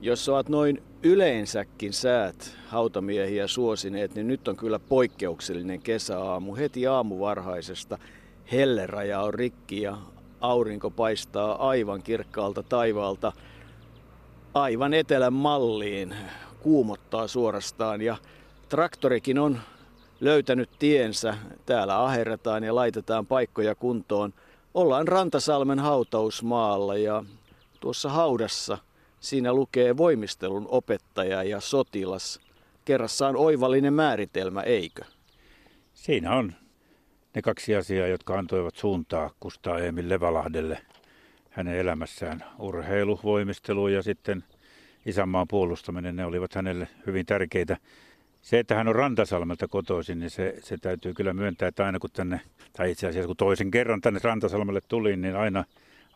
Jos ovat noin yleensäkin säät hautamiehiä suosineet, niin nyt on kyllä poikkeuksellinen kesäaamu. Heti aamuvarhaisesta helleraja on rikki ja aurinko paistaa aivan kirkkaalta taivaalta aivan etelän malliin. Kuumottaa suorastaan ja traktorikin on löytänyt tiensä. Täällä aherretaan ja laitetaan paikkoja kuntoon. Ollaan Rantasalmen hautausmaalla ja tuossa haudassa siinä lukee voimistelun opettaja ja sotilas. Kerrassaan oivallinen määritelmä, eikö? Siinä on ne kaksi asiaa, jotka antoivat suuntaa Kustaa Emil Levalahdelle hänen elämässään. Urheilu, voimistelu ja sitten isänmaan puolustaminen, ne olivat hänelle hyvin tärkeitä. Se, että hän on Rantasalmelta kotoisin, niin se, se täytyy kyllä myöntää, että aina kun tänne, tai itse asiassa kun toisen kerran tänne Rantasalmelle tulin, niin aina,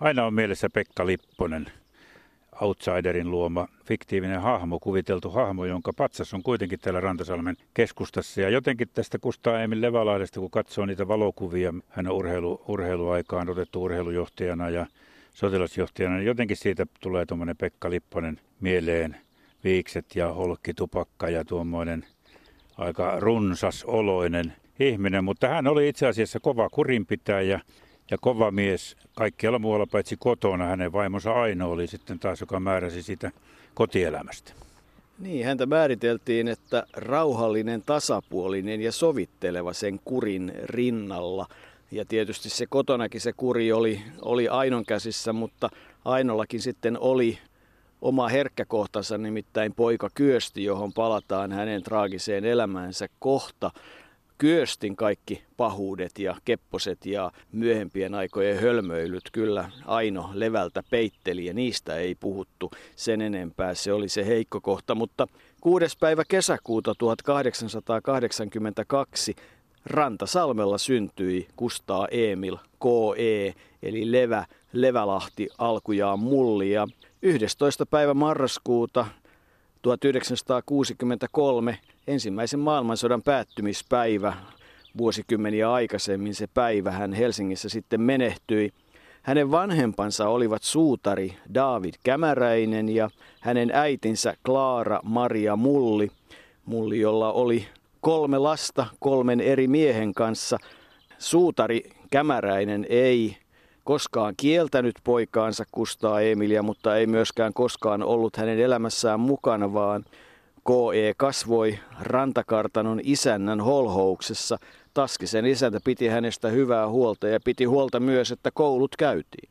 aina on mielessä Pekka Lipponen, outsiderin luoma fiktiivinen hahmo, kuviteltu hahmo, jonka patsas on kuitenkin täällä Rantasalmen keskustassa. Ja jotenkin tästä Kustaa Emil Levalahdesta, kun katsoo niitä valokuvia, hän on urheilu, urheiluaikaan otettu urheilujohtajana ja sotilasjohtajana, niin jotenkin siitä tulee tuommoinen Pekka Lipponen mieleen. Viikset ja holkkitupakka ja tuommoinen aika runsas oloinen ihminen, mutta hän oli itse asiassa kova kurinpitäjä ja kova mies kaikkialla muualla paitsi kotona. Hänen vaimonsa Aino oli sitten taas, joka määräsi sitä kotielämästä. Niin, häntä määriteltiin, että rauhallinen, tasapuolinen ja sovitteleva sen kurin rinnalla. Ja tietysti se kotonakin se kuri oli, oli Ainon käsissä, mutta Ainollakin sitten oli oma herkkäkohtansa, nimittäin poika Kyösti, johon palataan hänen traagiseen elämäänsä kohta. Kyöstin kaikki pahuudet ja kepposet ja myöhempien aikojen hölmöilyt kyllä Aino levältä peitteli ja niistä ei puhuttu sen enempää. Se oli se heikko kohta, mutta 6. päivä kesäkuuta 1882 Rantasalmella syntyi Kustaa Emil K.E. eli Levä, Levälahti alkujaan mulli ja 11. päivä marraskuuta 1963 ensimmäisen maailmansodan päättymispäivä. Vuosikymmeniä aikaisemmin se päivä hän Helsingissä sitten menehtyi. Hänen vanhempansa olivat suutari David Kämäräinen ja hänen äitinsä Klaara Maria Mulli. Mulli, jolla oli kolme lasta kolmen eri miehen kanssa. Suutari Kämäräinen ei koskaan kieltänyt poikaansa Kustaa Emilia, mutta ei myöskään koskaan ollut hänen elämässään mukana, vaan KE kasvoi rantakartanon isännän holhouksessa. Taskisen isäntä piti hänestä hyvää huolta ja piti huolta myös, että koulut käytiin.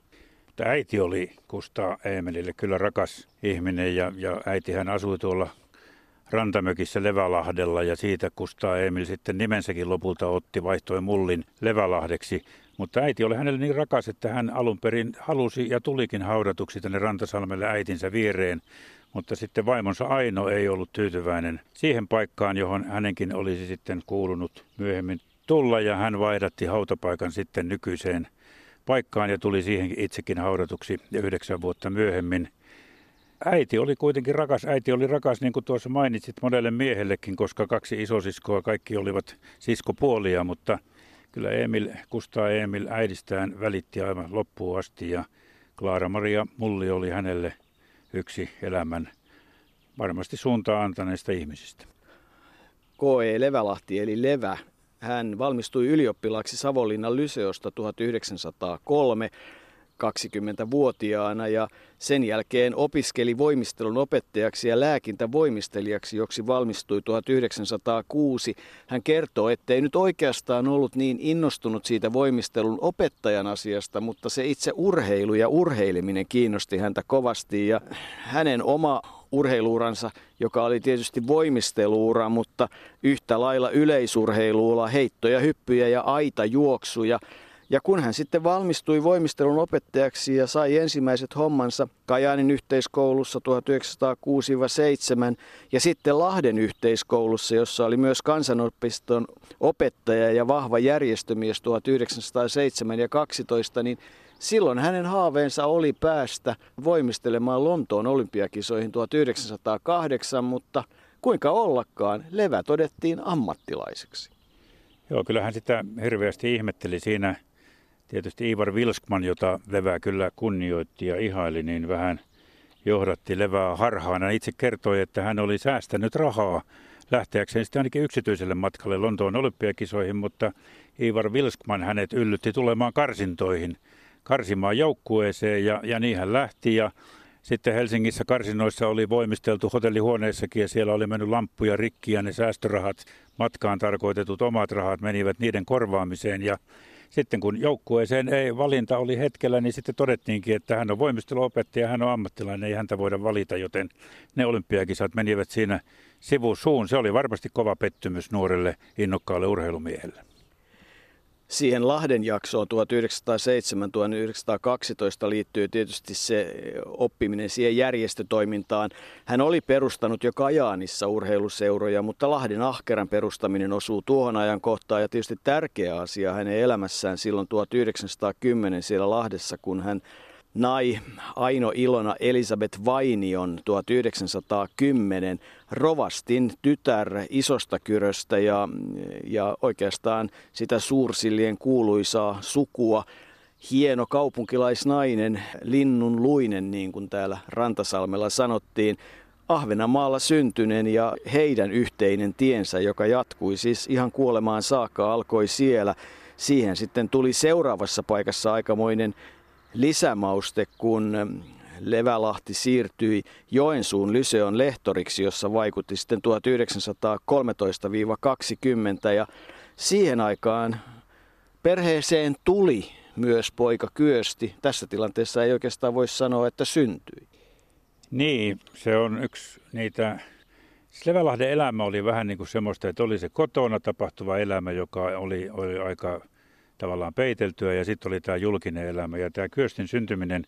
Äiti oli Kustaa Emelille kyllä rakas ihminen ja, ja äiti hän asui tuolla rantamökissä Levälahdella ja siitä Kustaa Emil sitten nimensäkin lopulta otti, vaihtoi Mullin Levälahdeksi. Mutta äiti oli hänelle niin rakas, että hän alun perin halusi ja tulikin haudatuksi tänne Rantasalmelle äitinsä viereen. Mutta sitten vaimonsa Aino ei ollut tyytyväinen siihen paikkaan, johon hänenkin olisi sitten kuulunut myöhemmin tulla. Ja hän vaihdatti hautapaikan sitten nykyiseen paikkaan ja tuli siihen itsekin haudatuksi yhdeksän vuotta myöhemmin. Äiti oli kuitenkin rakas. Äiti oli rakas, niin kuin tuossa mainitsit, monelle miehellekin, koska kaksi isosiskoa, kaikki olivat siskopuolia, mutta kyllä Emil, Kustaa Emil äidistään välitti aivan loppuun asti ja Klaara Maria Mulli oli hänelle yksi elämän varmasti suuntaa antaneista ihmisistä. K.E. Levälahti eli Levä. Hän valmistui ylioppilaaksi Savonlinnan Lyseosta 1903 20-vuotiaana ja sen jälkeen opiskeli voimistelun opettajaksi ja lääkintävoimistelijaksi, joksi valmistui 1906. Hän kertoo, ettei nyt oikeastaan ollut niin innostunut siitä voimistelun opettajan asiasta, mutta se itse urheilu ja urheileminen kiinnosti häntä kovasti ja hänen oma urheiluuransa, joka oli tietysti voimisteluura, mutta yhtä lailla yleisurheiluula, heittoja, hyppyjä ja aita juoksuja. Ja kun hän sitten valmistui voimistelun opettajaksi ja sai ensimmäiset hommansa Kajaanin yhteiskoulussa 1906-7 ja sitten Lahden yhteiskoulussa, jossa oli myös kansanopiston opettaja ja vahva järjestömies 1907 ja 12, niin silloin hänen haaveensa oli päästä voimistelemaan Lontoon olympiakisoihin 1908, mutta kuinka ollakaan, Levä todettiin ammattilaiseksi. Joo, kyllähän sitä hirveästi ihmetteli siinä Tietysti Ivar Vilskman, jota Levää kyllä kunnioitti ja ihaili, niin vähän johdatti levää harhaan. Hän itse kertoi, että hän oli säästänyt rahaa lähteäkseen sitten ainakin yksityiselle matkalle Lontoon olympiakisoihin, mutta Ivar Wilskman hänet yllytti tulemaan karsintoihin, karsimaan joukkueeseen ja, ja niin hän lähti ja sitten Helsingissä karsinoissa oli voimisteltu hotellihuoneessakin ja siellä oli mennyt lamppuja rikki ja ne säästörahat, matkaan tarkoitetut omat rahat menivät niiden korvaamiseen ja sitten kun joukkueeseen ei valinta oli hetkellä, niin sitten todettiinkin, että hän on voimisteluopettaja, hän on ammattilainen, ei häntä voida valita, joten ne olympiakisat menivät siinä sivusuun. Se oli varmasti kova pettymys nuorelle innokkaalle urheilumiehelle. Siihen Lahden jaksoon 1907-1912 liittyy tietysti se oppiminen siihen järjestötoimintaan. Hän oli perustanut jo Kajaanissa urheiluseuroja, mutta Lahden ahkeran perustaminen osuu tuohon ajan kohtaan ja tietysti tärkeä asia hänen elämässään silloin 1910 siellä Lahdessa, kun hän nai Aino Ilona Elisabeth Vainion 1910 rovastin tytär isosta kyröstä ja, ja oikeastaan sitä suursillien kuuluisaa sukua. Hieno kaupunkilaisnainen, linnun luinen niin kuin täällä Rantasalmella sanottiin, Ahvenanmaalla syntyneen ja heidän yhteinen tiensä, joka jatkui siis ihan kuolemaan saakka, alkoi siellä. Siihen sitten tuli seuraavassa paikassa aikamoinen lisämauste, kun Levälahti siirtyi Joensuun Lyseon lehtoriksi, jossa vaikutti sitten 1913-20 ja siihen aikaan perheeseen tuli myös poika Kyösti. Tässä tilanteessa ei oikeastaan voi sanoa, että syntyi. Niin, se on yksi niitä siis Levälahden elämä oli vähän niin kuin semmoista, että oli se kotona tapahtuva elämä, joka oli, oli aika tavallaan peiteltyä ja sitten oli tämä julkinen elämä. Ja tämä Kyöstin syntyminen,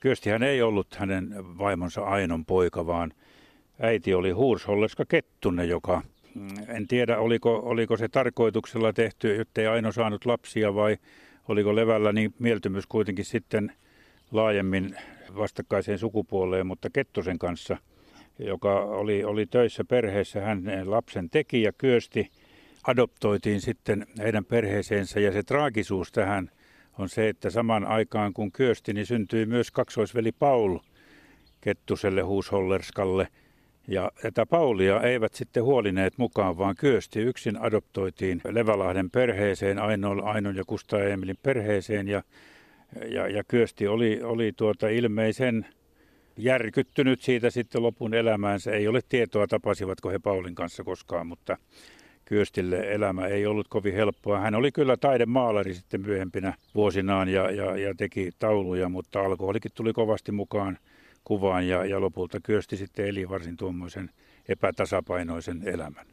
Kyöstihän ei ollut hänen vaimonsa Ainon poika, vaan äiti oli Huursholleska Kettunen, joka mm, en tiedä oliko, oliko se tarkoituksella tehty, ei Aino saanut lapsia vai oliko levällä niin mieltymys kuitenkin sitten laajemmin vastakkaiseen sukupuoleen, mutta Kettusen kanssa, joka oli, oli töissä perheessä, hän lapsen teki ja kyösti adoptoitiin sitten heidän perheeseensä ja se traagisuus tähän on se, että saman aikaan kun Kyösti, niin syntyi myös kaksoisveli Paul Kettuselle Huushollerskalle. Ja tätä Paulia eivät sitten huolineet mukaan, vaan Kyösti yksin adoptoitiin Levälahden perheeseen, Ainon, Ainon ja Kusta Emilin perheeseen. Ja, ja, ja Kyösti oli, oli tuota ilmeisen järkyttynyt siitä sitten lopun elämäänsä. Ei ole tietoa, tapasivatko he Paulin kanssa koskaan, mutta Kyöstille elämä ei ollut kovin helppoa. Hän oli kyllä taidemaalari sitten myöhempinä vuosinaan ja, ja, ja teki tauluja, mutta alkoholikin tuli kovasti mukaan kuvaan ja, ja lopulta Kyösti sitten eli varsin tuommoisen epätasapainoisen elämän.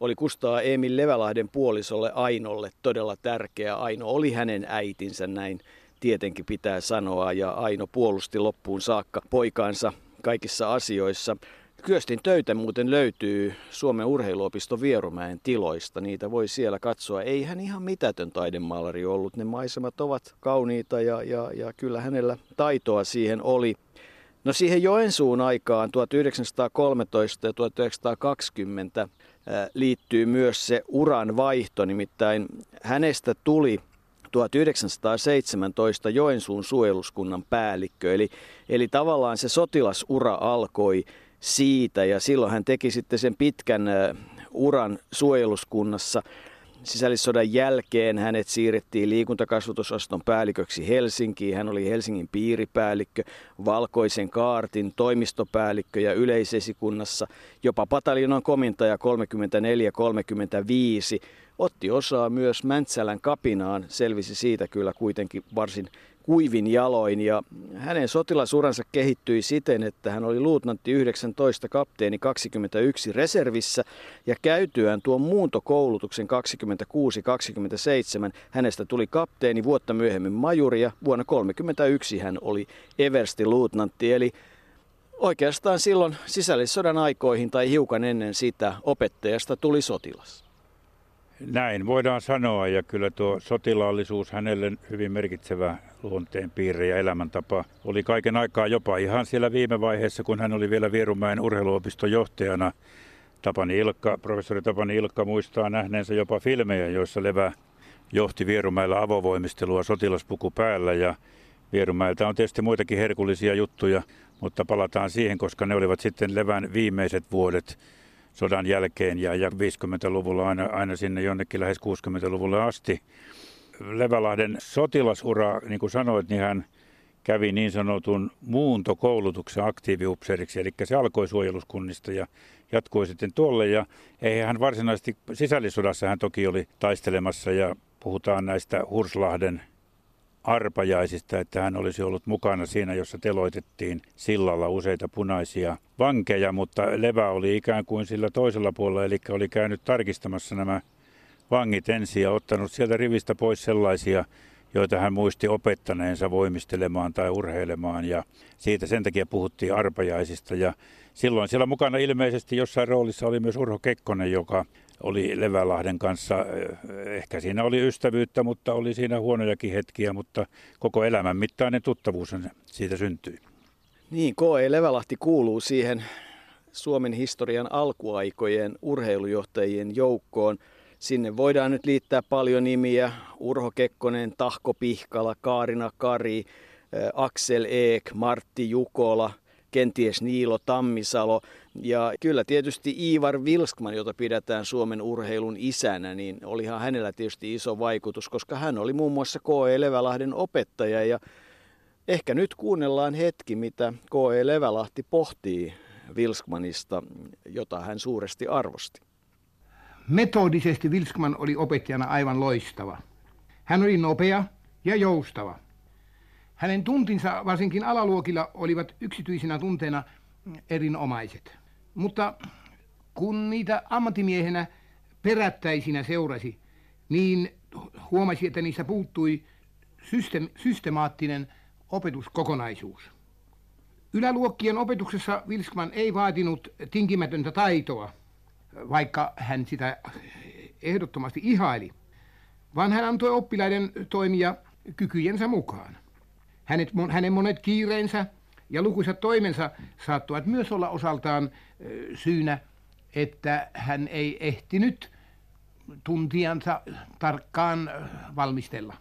Oli Kustaa Emil Levälahden puolisolle Ainolle todella tärkeä. Aino oli hänen äitinsä näin tietenkin pitää sanoa ja Aino puolusti loppuun saakka poikaansa kaikissa asioissa. Kyöstin töitä muuten löytyy Suomen urheiluopisto Vierumäen tiloista. Niitä voi siellä katsoa. Ei hän ihan mitätön taidemaalari ollut. Ne maisemat ovat kauniita ja, ja, ja kyllä hänellä taitoa siihen oli. No siihen Joensuun aikaan 1913 ja 1920 liittyy myös se uran vaihto, nimittäin hänestä tuli 1917 Joensuun suojeluskunnan päällikkö. Eli, eli tavallaan se sotilasura alkoi siitä ja silloin hän teki sitten sen pitkän uran suojeluskunnassa. Sisällissodan jälkeen hänet siirrettiin liikuntakasvatusaston päälliköksi Helsinkiin. Hän oli Helsingin piiripäällikkö, Valkoisen kaartin toimistopäällikkö ja yleisesikunnassa. Jopa pataljonan komintaja 34-35 otti osaa myös Mäntsälän kapinaan, selvisi siitä kyllä kuitenkin varsin kuivin jaloin. Ja hänen sotilasuransa kehittyi siten, että hän oli luutnantti 19, kapteeni 21 reservissä. Ja käytyään tuon muuntokoulutuksen 26-27 hänestä tuli kapteeni vuotta myöhemmin majuri. Ja vuonna 1931 hän oli eversti luutnantti. Eli oikeastaan silloin sisällissodan aikoihin tai hiukan ennen sitä opettajasta tuli sotilas. Näin voidaan sanoa ja kyllä tuo sotilaallisuus hänelle hyvin merkitsevä luonteen piirre ja elämäntapa oli kaiken aikaa jopa ihan siellä viime vaiheessa, kun hän oli vielä Vierumäen urheiluopiston johtajana. Tapani Ilkka, professori Tapani Ilkka muistaa nähneensä jopa filmejä, joissa Levä johti Vierumäellä avovoimistelua sotilaspuku päällä ja Vierumäeltä on tietysti muitakin herkullisia juttuja. Mutta palataan siihen, koska ne olivat sitten Levän viimeiset vuodet sodan jälkeen ja, ja 50-luvulla aina, aina sinne jonnekin lähes 60-luvulle asti. Levälahden sotilasura, niin kuin sanoit, niin hän kävi niin sanotun muuntokoulutuksen aktiiviupseeriksi, eli se alkoi suojeluskunnista ja jatkui sitten tuolle. Ja ei hän varsinaisesti, sisällissodassa hän toki oli taistelemassa ja puhutaan näistä Hurslahden arpajaisista, että hän olisi ollut mukana siinä, jossa teloitettiin sillalla useita punaisia vankeja, mutta Levä oli ikään kuin sillä toisella puolella, eli oli käynyt tarkistamassa nämä vangit ensin ja ottanut sieltä rivistä pois sellaisia, joita hän muisti opettaneensa voimistelemaan tai urheilemaan ja siitä sen takia puhuttiin arpajaisista ja silloin siellä mukana ilmeisesti jossain roolissa oli myös Urho Kekkonen, joka oli Levälahden kanssa, eh, ehkä siinä oli ystävyyttä, mutta oli siinä huonojakin hetkiä, mutta koko elämän mittainen tuttavuus siitä syntyi. Niin, K.E. Levälahti kuuluu siihen Suomen historian alkuaikojen urheilujohtajien joukkoon. Sinne voidaan nyt liittää paljon nimiä. Urho Kekkonen, Tahko Pihkala, Kaarina Kari, eh, Aksel Eek, Martti Jukola, kenties Niilo Tammisalo. Ja kyllä tietysti Ivar Vilskman, jota pidetään Suomen urheilun isänä, niin olihan hänellä tietysti iso vaikutus, koska hän oli muun muassa K.E. Levälahden opettaja. Ja ehkä nyt kuunnellaan hetki, mitä K.E. Levälahti pohtii Vilskmanista, jota hän suuresti arvosti. Metodisesti Vilskman oli opettajana aivan loistava. Hän oli nopea ja joustava. Hänen tuntinsa varsinkin alaluokilla olivat yksityisinä tunteina erinomaiset. Mutta kun niitä ammattimiehenä perättäisinä seurasi, niin huomasi, että niissä puuttui system, systemaattinen opetuskokonaisuus. Yläluokkien opetuksessa Vilskman ei vaatinut tinkimätöntä taitoa, vaikka hän sitä ehdottomasti ihaili, vaan hän antoi oppilaiden toimia kykyjensä mukaan. Hänet, hänen monet kiireensä ja lukuisat toimensa saattuvat myös olla osaltaan syynä, että hän ei ehtinyt tuntiansa tarkkaan valmistella.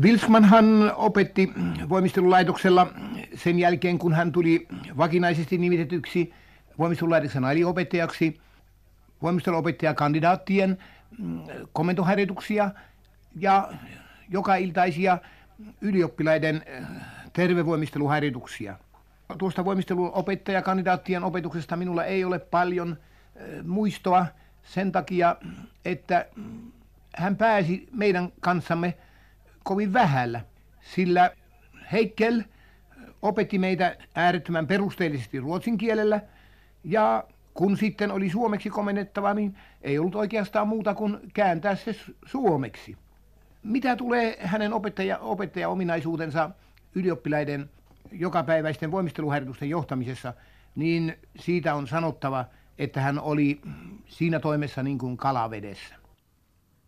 Wilsmanhan opetti voimistelulaitoksella sen jälkeen, kun hän tuli vakinaisesti nimitetyksi voimistelulaitoksen aliopettajaksi voimisteluopettajakandidaattien mm, komentoharjoituksia ja joka iltaisia ylioppilaiden tervevoimisteluharjoituksia. Tuosta voimisteluopettajakandidaattien opetuksesta minulla ei ole paljon muistoa sen takia, että hän pääsi meidän kanssamme kovin vähällä, sillä Heikkel opetti meitä äärettömän perusteellisesti ruotsin kielellä ja kun sitten oli suomeksi komennettava, niin ei ollut oikeastaan muuta kuin kääntää se suomeksi. Mitä tulee hänen opettaja, opettajaominaisuutensa ylioppilaiden jokapäiväisten voimisteluharjoitusten johtamisessa, niin siitä on sanottava, että hän oli siinä toimessa niin kuin kalavedessä.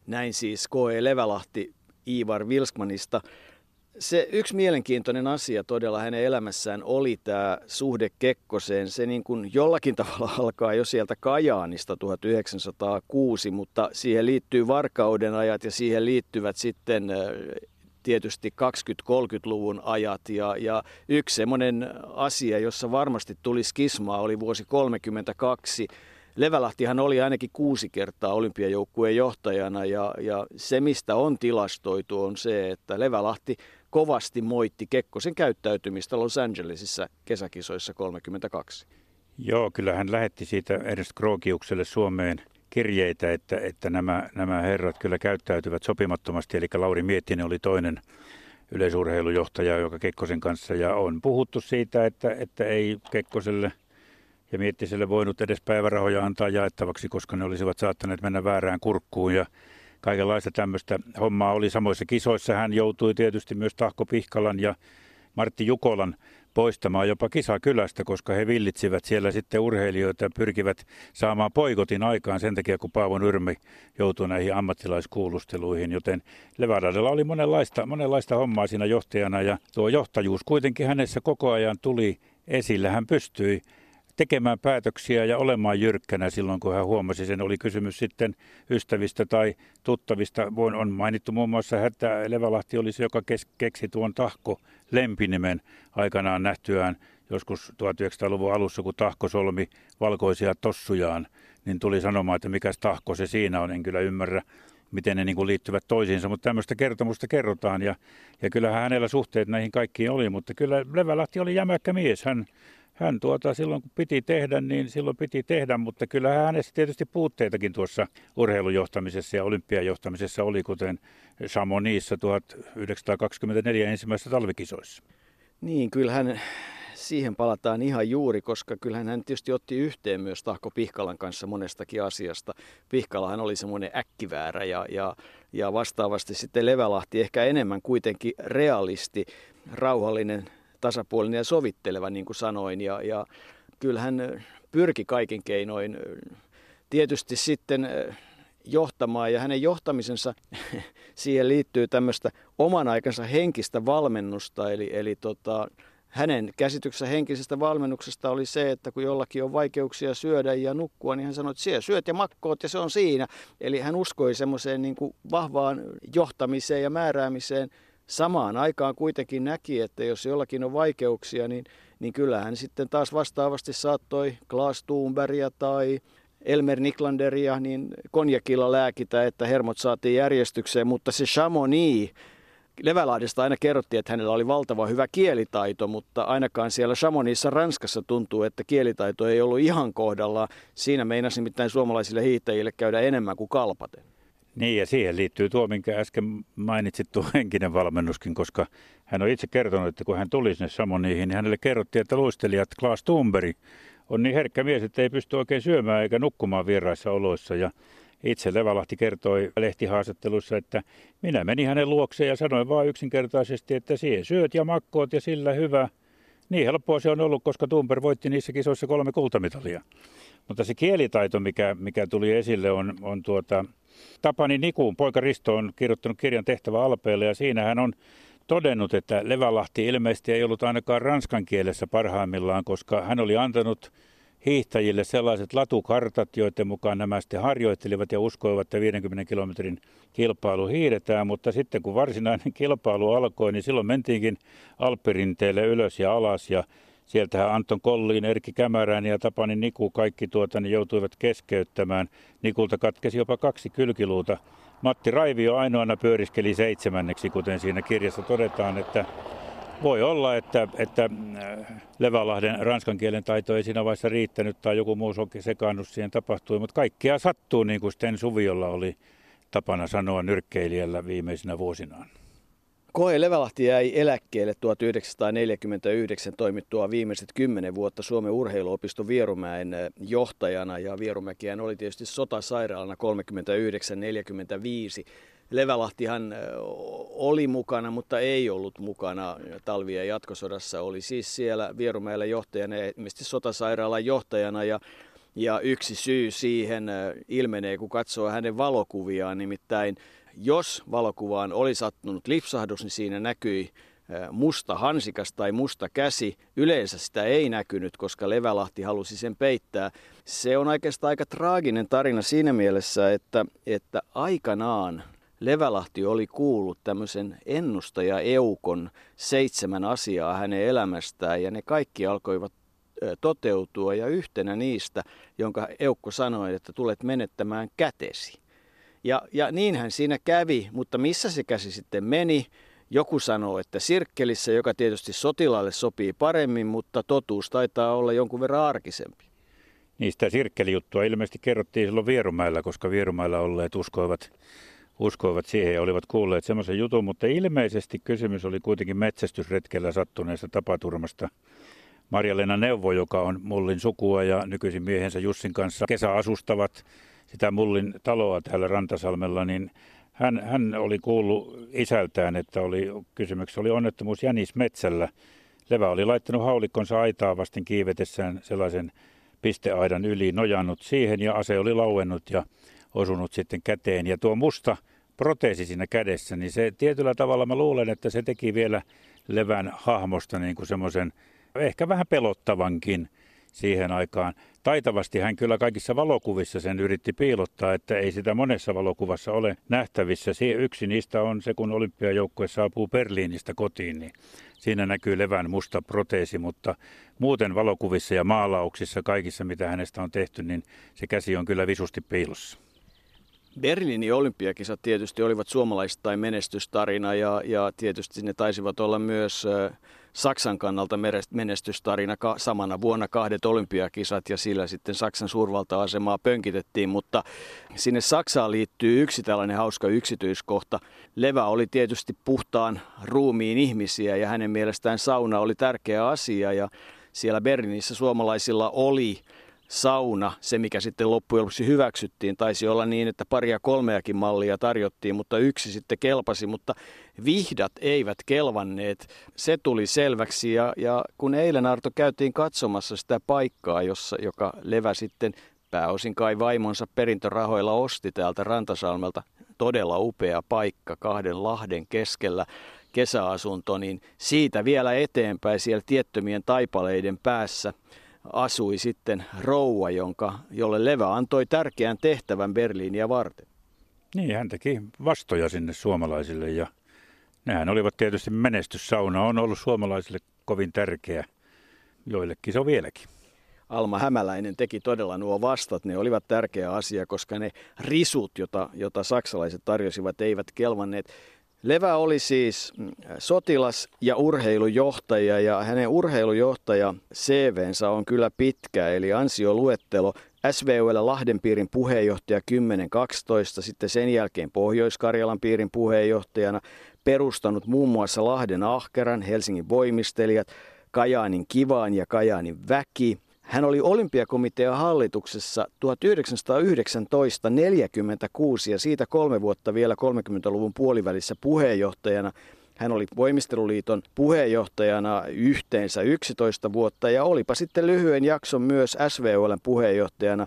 Näin siis K.E. Levälahti Ivar Vilskmanista. Se yksi mielenkiintoinen asia todella hänen elämässään oli tämä suhde Kekkoseen. Se niin kuin jollakin tavalla alkaa jo sieltä Kajaanista 1906, mutta siihen liittyy varkauden ajat ja siihen liittyvät sitten tietysti 20-30-luvun ajat. Ja, ja yksi semmoinen asia, jossa varmasti tuli skismaa, oli vuosi 1932. Levälahtihan oli ainakin kuusi kertaa olympiajoukkueen johtajana ja, ja se, mistä on tilastoitu, on se, että Levälahti kovasti moitti Kekkosen käyttäytymistä Los Angelesissa kesäkisoissa 32. Joo, kyllä hän lähetti siitä Ernst Krogiukselle Suomeen kirjeitä, että, että nämä, nämä herrat kyllä käyttäytyvät sopimattomasti. Eli Lauri Miettinen oli toinen yleisurheilujohtaja, joka Kekkosen kanssa, ja on puhuttu siitä, että, että ei Kekkoselle ja Miettiselle voinut edes päivärahoja antaa jaettavaksi, koska ne olisivat saattaneet mennä väärään kurkkuun, ja kaikenlaista tämmöistä hommaa oli samoissa kisoissa. Hän joutui tietysti myös Tahko Pihkalan ja Martti Jukolan poistamaan jopa kisakylästä, koska he villitsivät siellä sitten urheilijoita ja pyrkivät saamaan poikotin aikaan sen takia, kun Paavo Nyrmi joutui näihin ammattilaiskuulusteluihin. Joten Levaradella oli monenlaista, monenlaista hommaa siinä johtajana ja tuo johtajuus kuitenkin hänessä koko ajan tuli esille. Hän pystyi tekemään päätöksiä ja olemaan jyrkkänä silloin, kun hän huomasi sen. Oli kysymys sitten ystävistä tai tuttavista. On mainittu muun muassa, että Levalahti oli se, joka keksi tuon tahko lempinimen aikanaan nähtyään joskus 1900-luvun alussa, kun Tahko solmi valkoisia tossujaan, niin tuli sanomaan, että mikä tahko se siinä on. En kyllä ymmärrä, miten ne niin kuin liittyvät toisiinsa, mutta tämmöistä kertomusta kerrotaan. Ja, ja kyllähän hänellä suhteet näihin kaikkiin oli, mutta kyllä Levälahti oli jämäkkä mies. Hän, hän tuota, silloin kun piti tehdä, niin silloin piti tehdä, mutta kyllä hänessä tietysti puutteitakin tuossa urheilujohtamisessa ja olympiajohtamisessa oli, kuten Chamonixissa 1924 ensimmäisessä talvikisoissa. Niin, kyllähän siihen palataan ihan juuri, koska kyllähän hän tietysti otti yhteen myös Tahko Pihkalan kanssa monestakin asiasta. Pihkalahan oli semmoinen äkkiväärä ja, ja, ja vastaavasti sitten Levälahti ehkä enemmän kuitenkin realisti, rauhallinen, tasapuolinen ja sovitteleva, niin kuin sanoin. Ja, ja kyllähän pyrki kaikin keinoin tietysti sitten johtamaan ja hänen johtamisensa siihen liittyy tämmöistä oman aikansa henkistä valmennusta, eli, eli tota, hänen käsityksessä henkisestä valmennuksesta oli se, että kun jollakin on vaikeuksia syödä ja nukkua, niin hän sanoi, että siellä syöt ja makkoot ja se on siinä. Eli hän uskoi semmoiseen niin kuin vahvaan johtamiseen ja määräämiseen. Samaan aikaan kuitenkin näki, että jos jollakin on vaikeuksia, niin, niin kyllähän sitten taas vastaavasti saattoi Klaas Thunbergia tai Elmer Niklanderia niin konjakilla lääkitä, että hermot saatiin järjestykseen, mutta se Chamonix, Levälahdesta aina kerrottiin, että hänellä oli valtava hyvä kielitaito, mutta ainakaan siellä Chamonixissa Ranskassa tuntuu, että kielitaito ei ollut ihan kohdalla. Siinä meinasi nimittäin suomalaisille hiihtäjille käydä enemmän kuin kalpaten. Niin ja siihen liittyy tuo, minkä äsken mainitsit, tuo henkinen valmennuskin, koska hän on itse kertonut, että kun hän tuli sinne Samoniihin, niin hänelle kerrottiin, että luistelijat Klaas Thunberg on niin herkkä mies, että ei pysty oikein syömään eikä nukkumaan vieraissa oloissa. Ja itse Levalahti kertoi lehtihaastattelussa, että minä menin hänen luokseen ja sanoin vain yksinkertaisesti, että siihen syöt ja makkoot ja sillä hyvä. Niin helppoa se on ollut, koska Tumper voitti niissä kisoissa kolme kultamitalia. Mutta se kielitaito, mikä, mikä tuli esille, on, on tuota, Tapani Nikuun, poika Risto on kirjoittanut kirjan tehtävä Alpeelle ja siinä hän on todennut, että Levälahti ilmeisesti ei ollut ainakaan ranskan kielessä parhaimmillaan, koska hän oli antanut hiihtäjille sellaiset latukartat, joiden mukaan nämä sitten harjoittelivat ja uskoivat, että 50 kilometrin kilpailu hiidetään, mutta sitten kun varsinainen kilpailu alkoi, niin silloin mentiinkin Alppirinteelle ylös ja alas ja sieltähän Anton Kolliin, Erkki Kämärän ja Tapani Niku kaikki tuota, niin joutuivat keskeyttämään. Nikulta katkesi jopa kaksi kylkiluuta. Matti Raivio ainoana pyöriskeli seitsemänneksi, kuten siinä kirjassa todetaan, että voi olla, että, että äh, Levälahden ranskan kielen taito ei siinä vaiheessa riittänyt tai joku muu sekaannus siihen tapahtui, mutta kaikkea sattuu, niin kuin Sten Suviolla oli tapana sanoa nyrkkeilijällä viimeisinä vuosinaan. Koe Levälahti jäi eläkkeelle 1949 toimittua viimeiset kymmenen vuotta Suomen urheiluopiston Vierumäen äh, johtajana ja Vierumäkiään oli tietysti sotasairaalana 39-45. Levälahtihan oli mukana, mutta ei ollut mukana talvia jatkosodassa. Oli siis siellä Vierumäellä johtajana, ilmeisesti sotasairaalan johtajana ja ja yksi syy siihen ilmenee, kun katsoo hänen valokuviaan, nimittäin jos valokuvaan oli sattunut lipsahdus, niin siinä näkyi musta hansikas tai musta käsi. Yleensä sitä ei näkynyt, koska Levälahti halusi sen peittää. Se on oikeastaan aika traaginen tarina siinä mielessä, että, että aikanaan Levälahti oli kuullut tämmöisen ennustaja Eukon seitsemän asiaa hänen elämästään ja ne kaikki alkoivat toteutua ja yhtenä niistä, jonka Eukko sanoi, että tulet menettämään kätesi. Ja, ja niinhän siinä kävi, mutta missä se käsi sitten meni? Joku sanoo, että sirkkelissä, joka tietysti sotilaalle sopii paremmin, mutta totuus taitaa olla jonkun verran arkisempi. Niistä sirkkelijuttua ilmeisesti kerrottiin silloin Vierumäellä, koska Vierumäellä olleet uskoivat uskoivat siihen ja olivat kuulleet semmoisen jutun, mutta ilmeisesti kysymys oli kuitenkin metsästysretkellä sattuneesta tapaturmasta. Marja-Leena Neuvo, joka on Mullin sukua ja nykyisin miehensä Jussin kanssa kesäasustavat sitä Mullin taloa täällä Rantasalmella, niin hän, hän oli kuullut isältään, että oli, kysymyksessä oli onnettomuus Jänis metsällä. Levä oli laittanut haulikkonsa aitaa vasten kiivetessään sellaisen pisteaidan yli, nojannut siihen ja ase oli lauennut ja osunut sitten käteen. Ja tuo musta proteesi siinä kädessä, niin se tietyllä tavalla mä luulen, että se teki vielä levän hahmosta niin kuin semmoisen ehkä vähän pelottavankin siihen aikaan. Taitavasti hän kyllä kaikissa valokuvissa sen yritti piilottaa, että ei sitä monessa valokuvassa ole nähtävissä. Yksi niistä on se, kun olympiajoukkue saapuu Berliinistä kotiin, niin siinä näkyy levän musta proteesi, mutta muuten valokuvissa ja maalauksissa, kaikissa mitä hänestä on tehty, niin se käsi on kyllä visusti piilossa. Berliinin olympiakisat tietysti olivat suomalaistain menestystarina ja, ja tietysti ne taisivat olla myös Saksan kannalta menestystarina samana vuonna kahdet olympiakisat ja sillä sitten Saksan suurvalta-asemaa pönkitettiin, mutta sinne Saksaan liittyy yksi tällainen hauska yksityiskohta. Levä oli tietysti puhtaan ruumiin ihmisiä ja hänen mielestään sauna oli tärkeä asia ja siellä Berliinissä suomalaisilla oli sauna, se mikä sitten loppujen lopuksi hyväksyttiin, taisi olla niin, että paria kolmeakin mallia tarjottiin, mutta yksi sitten kelpasi, mutta vihdat eivät kelvanneet. Se tuli selväksi ja, ja kun eilen Arto käytiin katsomassa sitä paikkaa, jossa, joka Levä sitten pääosin kai vaimonsa perintörahoilla osti täältä Rantasalmelta, todella upea paikka kahden lahden keskellä, kesäasunto, niin siitä vielä eteenpäin siellä tiettömien taipaleiden päässä – asui sitten rouva, jonka, jolle Levä antoi tärkeän tehtävän Berliiniä varten. Niin, hän teki vastoja sinne suomalaisille ja nehän olivat tietysti menestyssauna. On ollut suomalaisille kovin tärkeä, joillekin se on vieläkin. Alma Hämäläinen teki todella nuo vastat. Ne olivat tärkeä asia, koska ne risut, jota, jota saksalaiset tarjosivat, eivät kelvanneet. Levä oli siis mm, sotilas- ja urheilujohtaja ja hänen urheilujohtaja CVnsä on kyllä pitkä, eli ansioluettelo. SVUL Lahden piirin puheenjohtaja 10-12, sitten sen jälkeen Pohjois-Karjalan piirin puheenjohtajana, perustanut muun muassa Lahden Ahkeran, Helsingin voimistelijat, Kajaanin Kivaan ja Kajaanin Väki – hän oli olympiakomitean hallituksessa 1919-46 ja siitä kolme vuotta vielä 30-luvun puolivälissä puheenjohtajana – hän oli voimisteluliiton puheenjohtajana yhteensä 11 vuotta ja olipa sitten lyhyen jakson myös SVOLn puheenjohtajana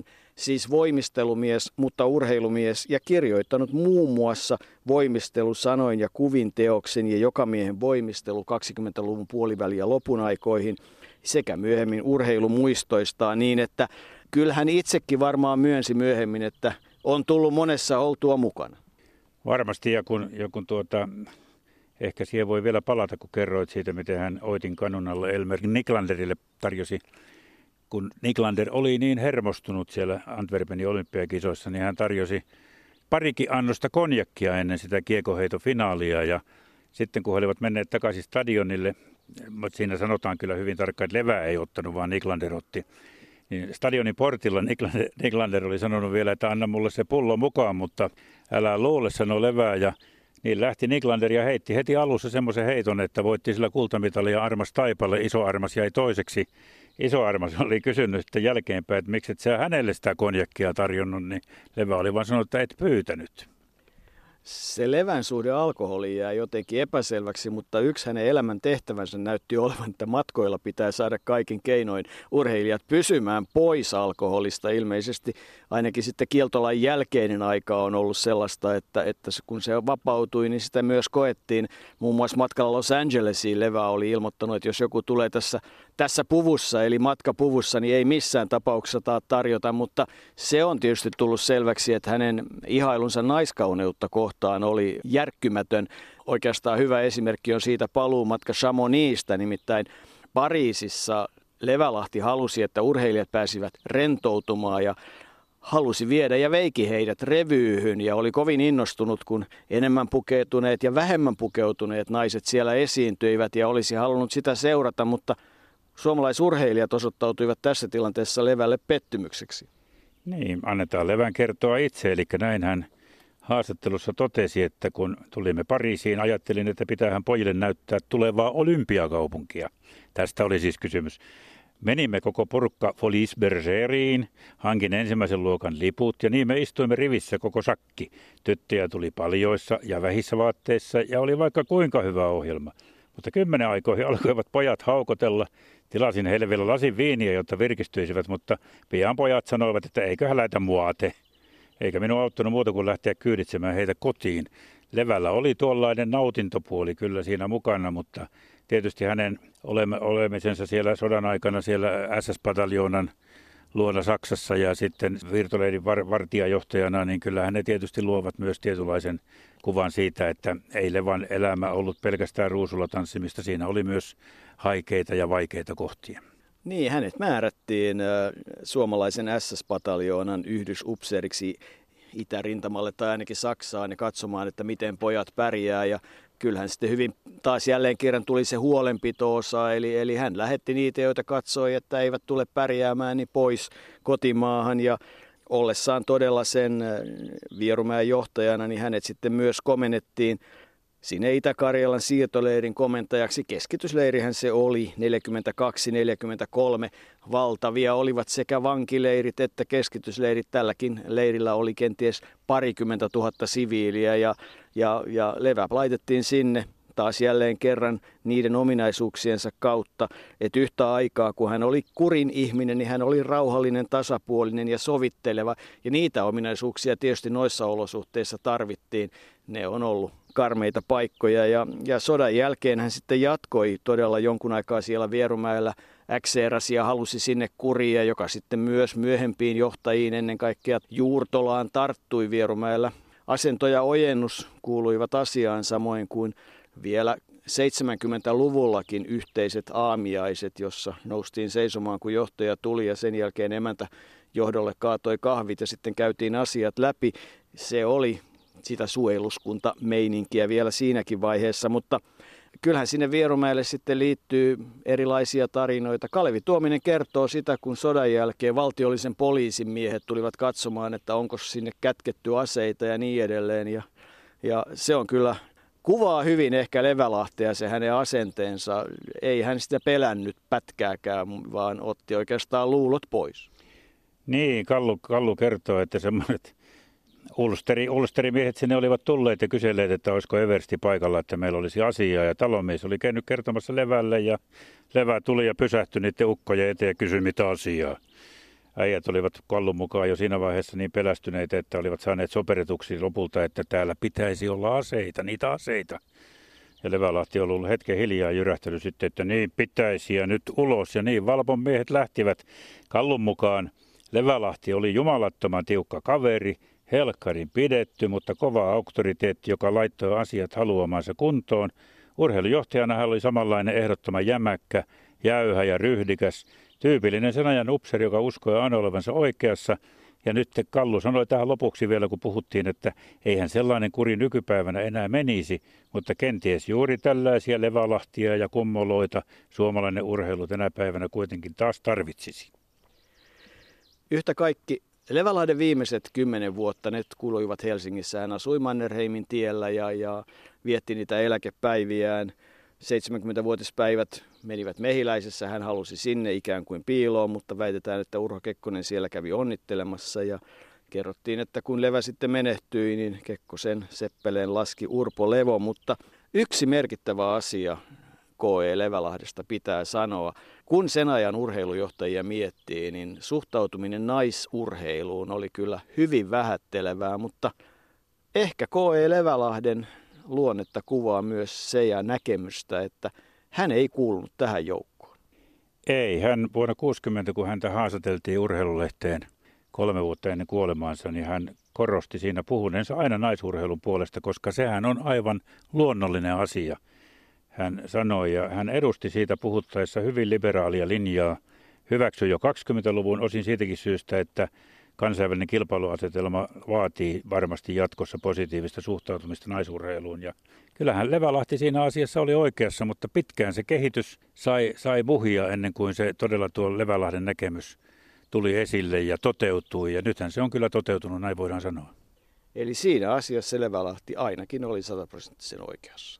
26-27, siis voimistelumies, mutta urheilumies ja kirjoittanut muun muassa voimistelusanoin ja kuvin teoksen ja jokamiehen voimistelu 20-luvun puoliväli ja lopun aikoihin sekä myöhemmin urheilumuistoistaan niin, että kyllähän itsekin varmaan myönsi myöhemmin, että on tullut monessa oltua mukana. Varmasti, ja kun, ja kun tuota, ehkä siihen voi vielä palata, kun kerroit siitä, miten hän Oitin kanunalle Elmer Niklanderille tarjosi, kun Niklander oli niin hermostunut siellä Antwerpenin olympiakisoissa, niin hän tarjosi parikin annosta konjakkia ennen sitä kiekoheitofinaalia, ja sitten kun he olivat menneet takaisin stadionille, siinä sanotaan kyllä hyvin tarkkaan, että levää ei ottanut, vaan Niklander otti, niin stadionin portilla Niklander, oli sanonut vielä, että anna mulle se pullo mukaan, mutta älä luule, sanoi levää. Ja niin lähti Niklander ja heitti heti alussa semmoisen heiton, että voitti sillä kultamitalia Armas Taipalle. Iso Armas jäi toiseksi. Iso Armas oli kysynyt sitten jälkeenpäin, että miksi et sä hänelle sitä konjakkia tarjonnut, niin Levä oli vaan sanonut, että et pyytänyt se levän suhde alkoholiin jää jotenkin epäselväksi, mutta yksi hänen elämän tehtävänsä näytti olevan, että matkoilla pitää saada kaikin keinoin urheilijat pysymään pois alkoholista. Ilmeisesti ainakin sitten kieltolain jälkeinen aika on ollut sellaista, että, että kun se vapautui, niin sitä myös koettiin. Muun muassa matkalla Los Angelesiin levä oli ilmoittanut, että jos joku tulee tässä tässä puvussa, eli matkapuvussa, niin ei missään tapauksessa taa tarjota, mutta se on tietysti tullut selväksi, että hänen ihailunsa naiskauneutta kohtaan oli järkkymätön. Oikeastaan hyvä esimerkki on siitä paluumatka Chamonixista, nimittäin Pariisissa Levälahti halusi, että urheilijat pääsivät rentoutumaan ja halusi viedä ja veiki heidät revyyhyn ja oli kovin innostunut, kun enemmän pukeutuneet ja vähemmän pukeutuneet naiset siellä esiintyivät ja olisi halunnut sitä seurata, mutta – suomalaisurheilijat osoittautuivat tässä tilanteessa levälle pettymykseksi. Niin, annetaan levän kertoa itse, eli näin hän haastattelussa totesi, että kun tulimme Pariisiin, ajattelin, että pitäähän pojille näyttää tulevaa olympiakaupunkia. Tästä oli siis kysymys. Menimme koko porukka Folies Bergeriin, hankin ensimmäisen luokan liput ja niin me istuimme rivissä koko sakki. Tyttöjä tuli paljoissa ja vähissä vaatteissa ja oli vaikka kuinka hyvä ohjelma. Mutta kymmenen aikoihin alkoivat pojat haukotella. Tilasin heille vielä lasin viiniä, jotta virkistyisivät, mutta pian pojat sanoivat, että eiköhän lähetä muate. Eikä minun auttanut muuta kuin lähteä kyyditsemään heitä kotiin. Levällä oli tuollainen nautintopuoli kyllä siinä mukana, mutta tietysti hänen olemisensa siellä sodan aikana siellä SS-pataljoonan luona Saksassa ja sitten virtoleidin var, vartijajohtajana, niin kyllähän ne tietysti luovat myös tietynlaisen kuvan siitä, että ei Levan elämä ollut pelkästään ruusulla tanssimista. Siinä oli myös haikeita ja vaikeita kohtia. Niin, hänet määrättiin suomalaisen SS-pataljoonan yhdysupseeriksi itärintamalle tai ainakin Saksaan ja katsomaan, että miten pojat pärjää. Ja kyllähän sitten hyvin taas jälleen kerran tuli se huolenpito-osa, eli, eli hän lähetti niitä, joita katsoi, että eivät tule pärjäämään, niin pois kotimaahan. Ja ollessaan todella sen Vierumäen johtajana, niin hänet sitten myös komennettiin sinne Itä-Karjalan siirtoleirin komentajaksi. Keskitysleirihän se oli, 42-43 valtavia olivat sekä vankileirit että keskitysleirit. Tälläkin leirillä oli kenties parikymmentä tuhatta siviiliä ja, ja, ja levä laitettiin sinne taas jälleen kerran niiden ominaisuuksiensa kautta, että yhtä aikaa kun hän oli kurin ihminen, niin hän oli rauhallinen, tasapuolinen ja sovitteleva. Ja niitä ominaisuuksia tietysti noissa olosuhteissa tarvittiin. Ne on ollut karmeita paikkoja ja, ja sodan jälkeen hän sitten jatkoi todella jonkun aikaa siellä Vierumäellä äkseerasi ja halusi sinne kuria, joka sitten myös myöhempiin johtajiin ennen kaikkea juurtolaan tarttui Vierumäellä. Asento ja ojennus kuuluivat asiaan samoin kuin vielä 70-luvullakin yhteiset aamiaiset, jossa noustiin seisomaan, kun johtaja tuli ja sen jälkeen emäntä johdolle kaatoi kahvit ja sitten käytiin asiat läpi. Se oli sitä suojeluskunta meininkiä vielä siinäkin vaiheessa, mutta kyllähän sinne Vierumäelle sitten liittyy erilaisia tarinoita. Kalevi Tuominen kertoo sitä, kun sodan jälkeen valtiollisen poliisin miehet tulivat katsomaan, että onko sinne kätketty aseita ja niin edelleen. Ja, ja se on kyllä kuvaa hyvin ehkä Levälahtea se hänen asenteensa. Ei hän sitä pelännyt pätkääkään, vaan otti oikeastaan luulot pois. Niin, Kallu, Kallu kertoo, että semmoiset Ulsteri, Ulsterimiehet sinne olivat tulleet ja kyselleet, että olisiko Eversti paikalla, että meillä olisi asiaa. Ja talonmies oli käynyt kertomassa Levälle ja Levä tuli ja pysähtyi niiden ukkojen eteen ja kysyi mitä asiaa. Äijät olivat kallun mukaan jo siinä vaiheessa niin pelästyneitä, että olivat saaneet soperituksi lopulta, että täällä pitäisi olla aseita, niitä aseita. Ja Levälahti oli ollut hetken hiljaa jyrähtänyt sitten, että niin pitäisi ja nyt ulos. Ja niin Valpon miehet lähtivät kallun mukaan. Levälahti oli jumalattoman tiukka kaveri, helkkarin pidetty, mutta kova auktoriteetti, joka laittoi asiat haluamansa kuntoon. Urheilujohtajana hän oli samanlainen ehdottoman jämäkkä, jäyhä ja ryhdikäs. Tyypillinen sen ajan upseri, joka uskoi aina olevansa oikeassa. Ja nyt Kallu sanoi tähän lopuksi vielä, kun puhuttiin, että eihän sellainen kuri nykypäivänä enää menisi, mutta kenties juuri tällaisia levalahtia ja kummoloita suomalainen urheilu tänä päivänä kuitenkin taas tarvitsisi. Yhtä kaikki Levälahden viimeiset kymmenen vuotta, ne kuluivat Helsingissä. Hän asui Mannerheimin tiellä ja, ja vietti niitä eläkepäiviään. 70-vuotispäivät menivät Mehiläisessä, hän halusi sinne ikään kuin piiloon, mutta väitetään, että Urho Kekkonen siellä kävi onnittelemassa ja kerrottiin, että kun Levä sitten menehtyi, niin Kekkosen seppeleen laski Urpo Levo, mutta yksi merkittävä asia K.E. Levälahdesta pitää sanoa. Kun sen ajan urheilujohtajia miettii, niin suhtautuminen naisurheiluun oli kyllä hyvin vähättelevää, mutta ehkä K.E. Levälahden luonnetta kuvaa myös se ja näkemystä, että hän ei kuulunut tähän joukkoon. Ei, hän vuonna 60, kun häntä haastateltiin urheilulehteen kolme vuotta ennen kuolemaansa, niin hän korosti siinä puhuneensa aina naisurheilun puolesta, koska sehän on aivan luonnollinen asia – hän sanoi, ja hän edusti siitä puhuttaessa hyvin liberaalia linjaa, hyväksyi jo 20-luvun osin siitäkin syystä, että kansainvälinen kilpailuasetelma vaatii varmasti jatkossa positiivista suhtautumista naisurheiluun. Ja kyllähän Levälahti siinä asiassa oli oikeassa, mutta pitkään se kehitys sai, sai buhia ennen kuin se todella tuo Levälahden näkemys tuli esille ja toteutui. Ja nythän se on kyllä toteutunut, näin voidaan sanoa. Eli siinä asiassa Levälahti ainakin oli sataprosenttisen oikeassa.